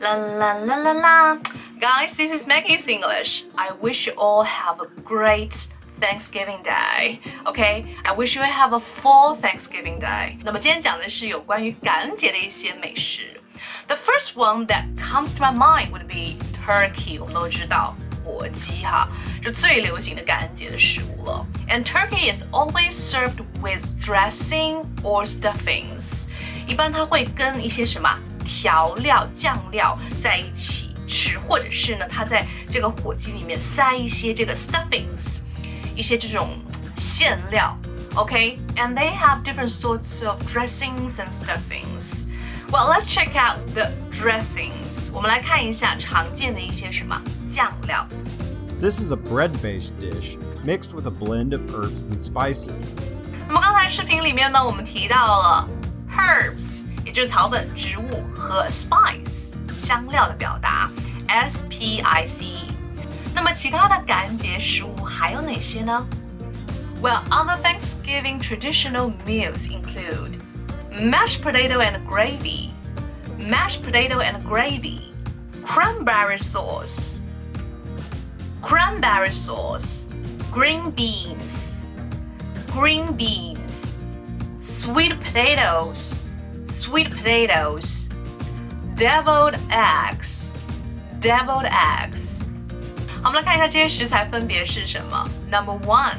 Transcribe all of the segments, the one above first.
La la la la la. Guys, this is Maggie's English. I wish you all have a great Thanksgiving Day. Okay, I wish you have a full Thanksgiving Day. 那么今天讲的是有关于感恩节的一些美食。The first one that comes to my mind would be turkey. 我们都知道火鸡哈，是最流行的感恩节的食物了。And turkey is always served with dressing or stuffings. 一般它会跟一些什么 调料、酱料在一起吃，或者是呢，它在这个火鸡里面塞一些这个 stuffings。一些这种馅料，OK，and、okay? they have different sorts of dressings and stuffings. Well, let's check out the dressings. 我们来看一下常见的一些什么酱料。This is a bread-based dish mixed with a blend of herbs and spices. 那么刚才视频里面呢，我们提到了 herbs，也 就是草本植物和 spice 香料的表达，S P I C E。那么其他的感恩节食物还有哪些呢？Well, other Thanksgiving traditional meals include mashed potato and gravy, mashed potato and gravy, cranberry sauce, cranberry sauce, green beans, green beans, sweet potatoes, sweet potatoes, deviled eggs, deviled eggs. 好，我们来看一下这些食材分别是什么。Number one,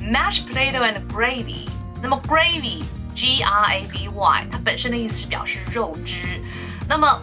mashed potato and gravy。那么 gravy，G R A V Y，它本身的意思是表示肉汁。那么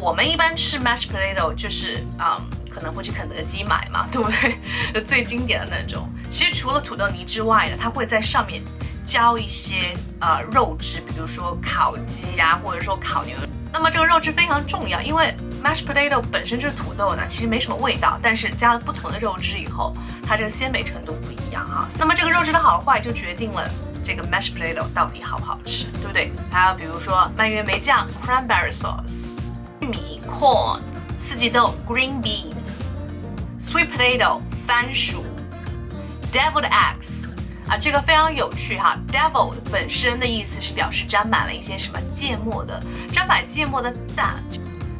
我们一般吃 mashed potato 就是嗯，可能会去肯德基买嘛，对不对？就最经典的那种。其实除了土豆泥之外呢，它会在上面 浇一些呃肉汁，比如说烤鸡啊，或者说烤牛。那么这个肉汁非常重要，因为 mashed potato 本身就是土豆呢，其实没什么味道，但是加了不同的肉汁以后，它这个鲜美程度不一样哈。那么这个肉质的好坏就决定了这个 mashed potato 到底好不好吃，对不对？还有比如说蔓越莓酱 cranberry sauce，玉米 corn，四季豆 green beans，sweet potato 番薯，deviled eggs。啊，这个非常有趣哈，devil 本身的意思是表示沾满了一些什么芥末的，沾满芥末的蛋。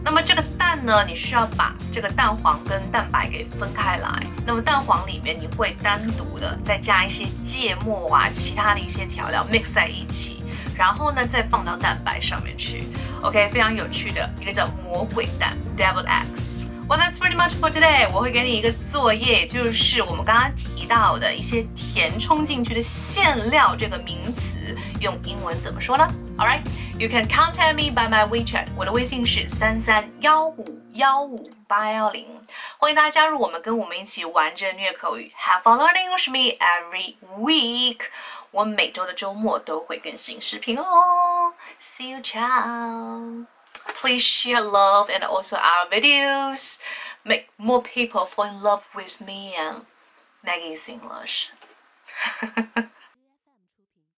那么这个蛋呢，你需要把这个蛋黄跟蛋白给分开来。那么蛋黄里面你会单独的再加一些芥末啊，其他的一些调料 mix 在一起，然后呢再放到蛋白上面去。OK，非常有趣的一个叫魔鬼蛋 （devil eggs）。Well, that's pretty much for today. 我会给你一个作业，就是我们刚刚提到的一些填充进去的馅料这个名词，用英文怎么说呢？All right, you can contact me by my WeChat. 我的微信是三三幺五幺五八幺零，欢迎大家加入我们，跟我们一起玩着虐口语。Have fun learning with me every week. 我每周的周末都会更新视频哦。See you, ciao. Please share love and also our videos. Make more people fall in love with me and Maggie's English.